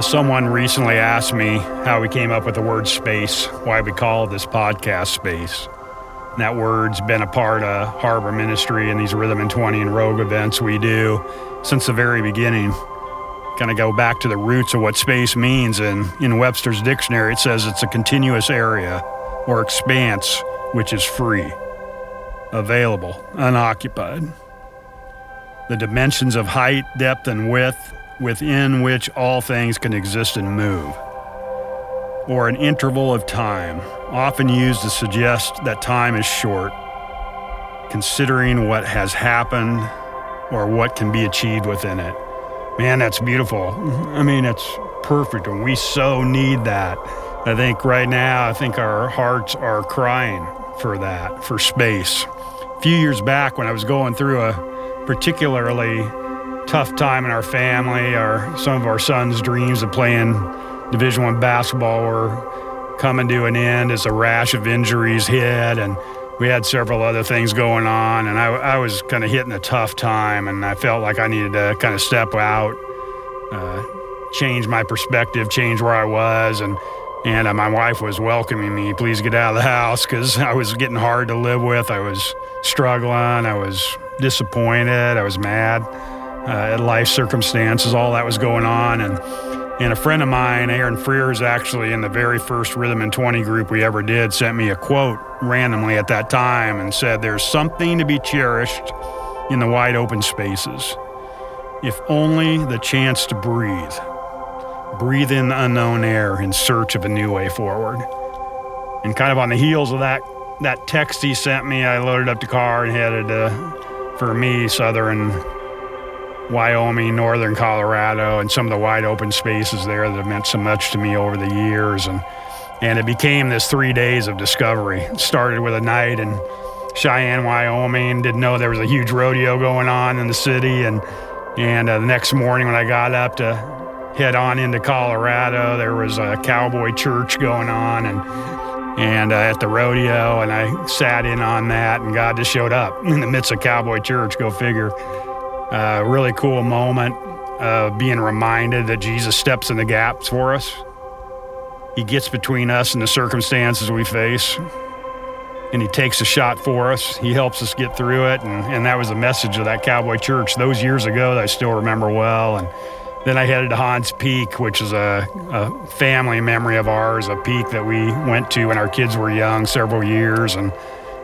someone recently asked me how we came up with the word space, why we call this podcast space. And that word's been a part of Harbor Ministry and these Rhythm and 20 and Rogue events we do since the very beginning. Kind of go back to the roots of what space means. And in Webster's dictionary, it says it's a continuous area or expanse which is free, available, unoccupied. The dimensions of height, depth, and width within which all things can exist and move, or an interval of time, often used to suggest that time is short, considering what has happened or what can be achieved within it. Man, that's beautiful. I mean, it's perfect, and we so need that. I think right now, I think our hearts are crying for that, for space. A few years back, when I was going through a particularly tough time in our family. Our some of our sons' dreams of playing Division One basketball were coming to an end as a rash of injuries hit, and we had several other things going on. And I, I was kind of hitting a tough time, and I felt like I needed to kind of step out, uh, change my perspective, change where I was, and. And uh, my wife was welcoming me, please get out of the house, because I was getting hard to live with. I was struggling. I was disappointed. I was mad uh, life circumstances, all that was going on. And, and a friend of mine, Aaron Frears, actually in the very first Rhythm and 20 group we ever did, sent me a quote randomly at that time and said, There's something to be cherished in the wide open spaces. If only the chance to breathe. Breathe in the unknown air in search of a new way forward. And kind of on the heels of that, that text he sent me, I loaded up the car and headed uh, for me, Southern Wyoming, northern Colorado, and some of the wide open spaces there that have meant so much to me over the years. And, and it became this three days of discovery. It started with a night in Cheyenne, Wyoming. Didn't know there was a huge rodeo going on in the city. And, and uh, the next morning when I got up to head on into Colorado, there was a cowboy church going on. And and uh, at the rodeo, and I sat in on that, and God just showed up in the midst of cowboy church. Go figure. A really cool moment of being reminded that Jesus steps in the gaps for us. He gets between us and the circumstances we face, and He takes a shot for us. He helps us get through it, and, and that was the message of that cowboy church those years ago that I still remember well. And then I headed to Hahns Peak, which is a, a family memory of ours, a peak that we went to when our kids were young, several years. And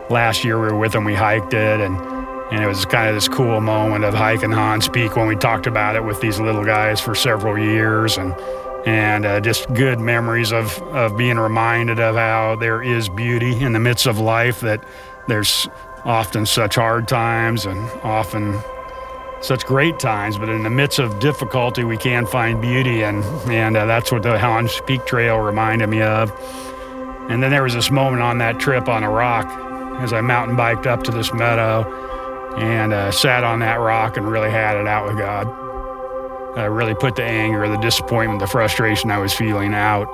last year we were with them, we hiked it, and and it was kind of this cool moment of hiking Hahns Peak when we talked about it with these little guys for several years and and uh, just good memories of, of being reminded of how there is beauty in the midst of life, that there's often such hard times and often such great times, but in the midst of difficulty, we can find beauty, and, and uh, that's what the Hahns Peak Trail reminded me of. And then there was this moment on that trip on a rock as I mountain biked up to this meadow and uh, sat on that rock and really had it out with God. I really put the anger, the disappointment, the frustration I was feeling out,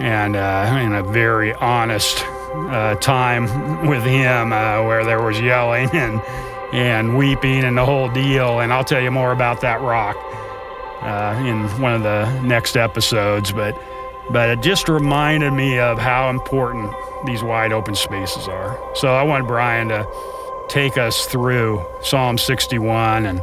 and uh, in a very honest uh, time with Him, uh, where there was yelling and and weeping and the whole deal. And I'll tell you more about that rock uh, in one of the next episodes, but. But it just reminded me of how important these wide open spaces are. So I want Brian to take us through Psalm 61 and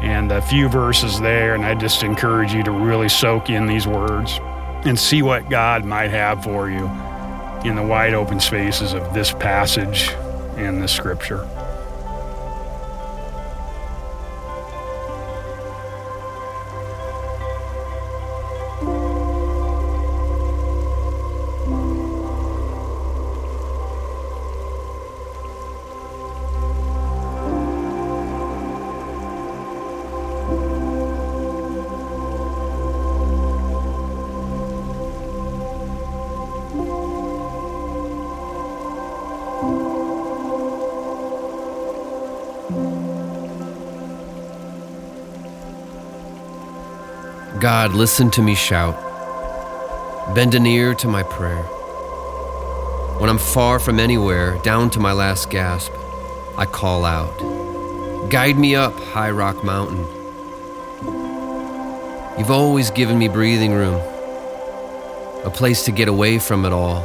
and a few verses there and I just encourage you to really soak in these words and see what God might have for you in the wide open spaces of this passage and the scripture. God, listen to me shout. Bend an ear to my prayer. When I'm far from anywhere, down to my last gasp, I call out. Guide me up, High Rock Mountain. You've always given me breathing room, a place to get away from it all,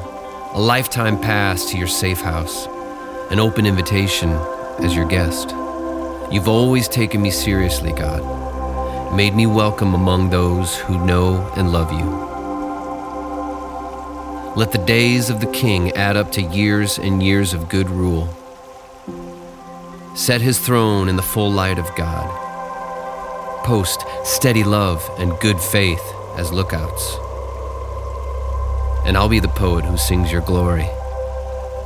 a lifetime pass to your safe house, an open invitation as your guest. You've always taken me seriously, God, made me welcome among those who know and love you. Let the days of the king add up to years and years of good rule. Set his throne in the full light of God. Post steady love and good faith as lookouts. And I'll be the poet who sings your glory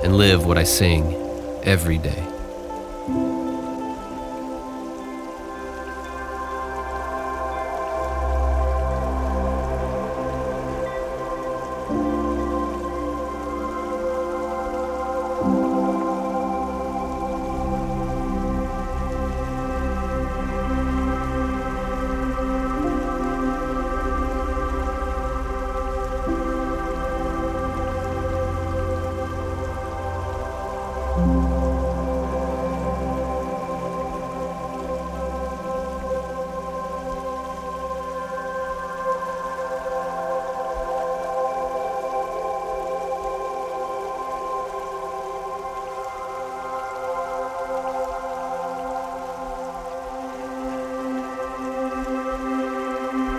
and live what I sing every day.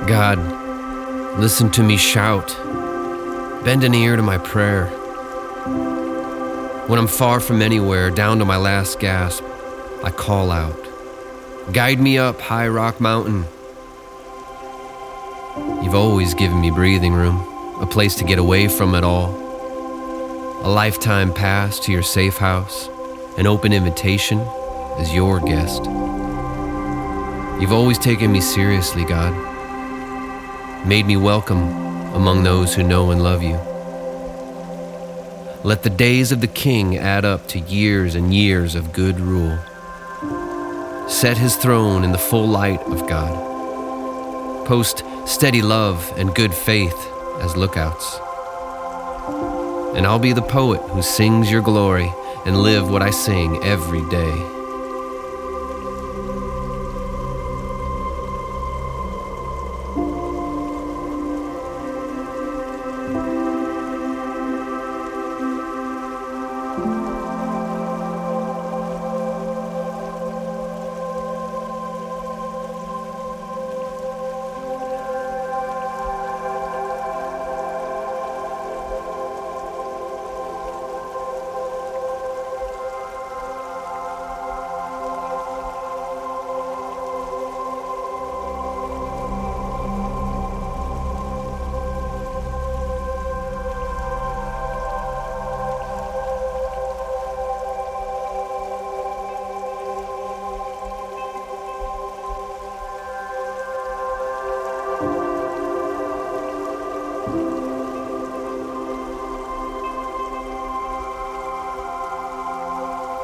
God, listen to me shout. Bend an ear to my prayer. When I'm far from anywhere, down to my last gasp, I call out. Guide me up High Rock Mountain. You've always given me breathing room, a place to get away from it all. A lifetime pass to your safe house, an open invitation as your guest. You've always taken me seriously, God made me welcome among those who know and love you. Let the days of the king add up to years and years of good rule. Set his throne in the full light of God. Post steady love and good faith as lookouts. And I'll be the poet who sings your glory and live what I sing every day.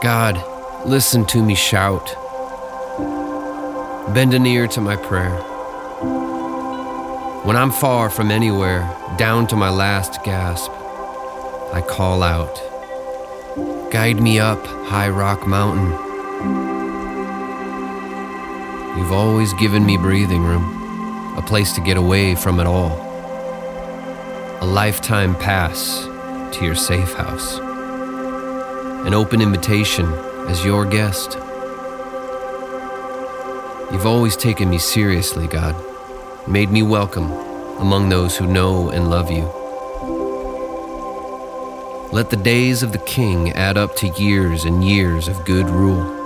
God, listen to me shout. Bend an ear to my prayer. When I'm far from anywhere, down to my last gasp, I call out. Guide me up High Rock Mountain. You've always given me breathing room, a place to get away from it all. A lifetime pass to your safe house an open invitation as your guest. You've always taken me seriously, God, made me welcome among those who know and love you. Let the days of the king add up to years and years of good rule.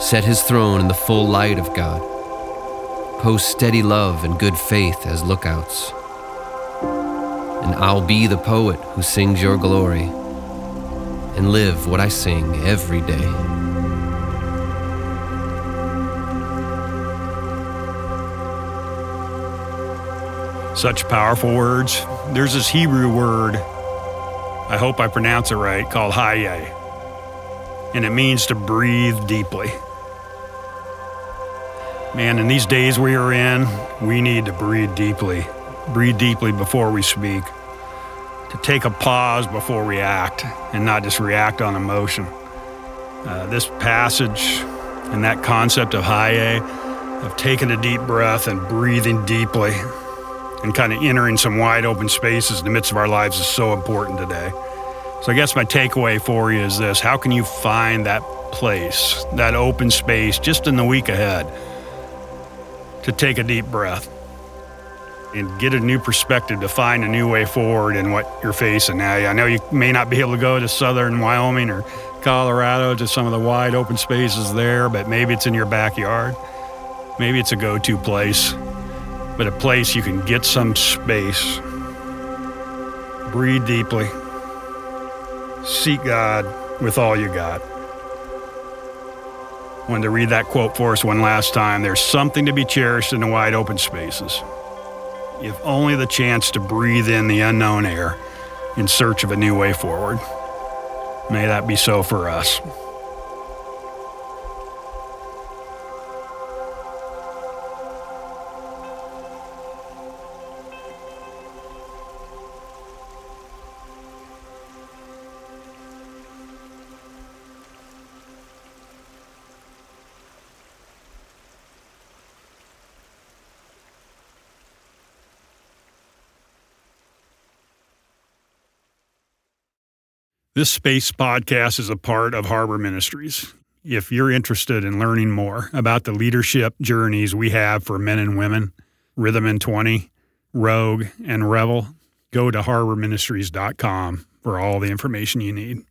Set his throne in the full light of God. Post steady love and good faith as lookouts. And I'll be the poet who sings your glory and live what I sing every day. Such powerful words. There's this Hebrew word, I hope I pronounce it right, called haye, and it means to breathe deeply. Man, in these days we are in, we need to breathe deeply. Breathe deeply before we speak to take a pause before react and not just react on emotion. Uh, this passage and that concept of haye of taking a deep breath and breathing deeply and kind of entering some wide open spaces in the midst of our lives is so important today. So I guess my takeaway for you is this how can you find that place, that open space just in the week ahead to take a deep breath and get a new perspective to find a new way forward in what you're facing now. I know you may not be able to go to southern Wyoming or Colorado to some of the wide open spaces there, but maybe it's in your backyard. Maybe it's a go to place, but a place you can get some space, breathe deeply, seek God with all you got. Wanted to read that quote for us one last time. There's something to be cherished in the wide open spaces. If only the chance to breathe in the unknown air in search of a new way forward. May that be so for us. This space podcast is a part of Harbor Ministries. If you're interested in learning more about the leadership journeys we have for men and women, Rhythm and 20, Rogue, and Revel, go to harborministries.com for all the information you need.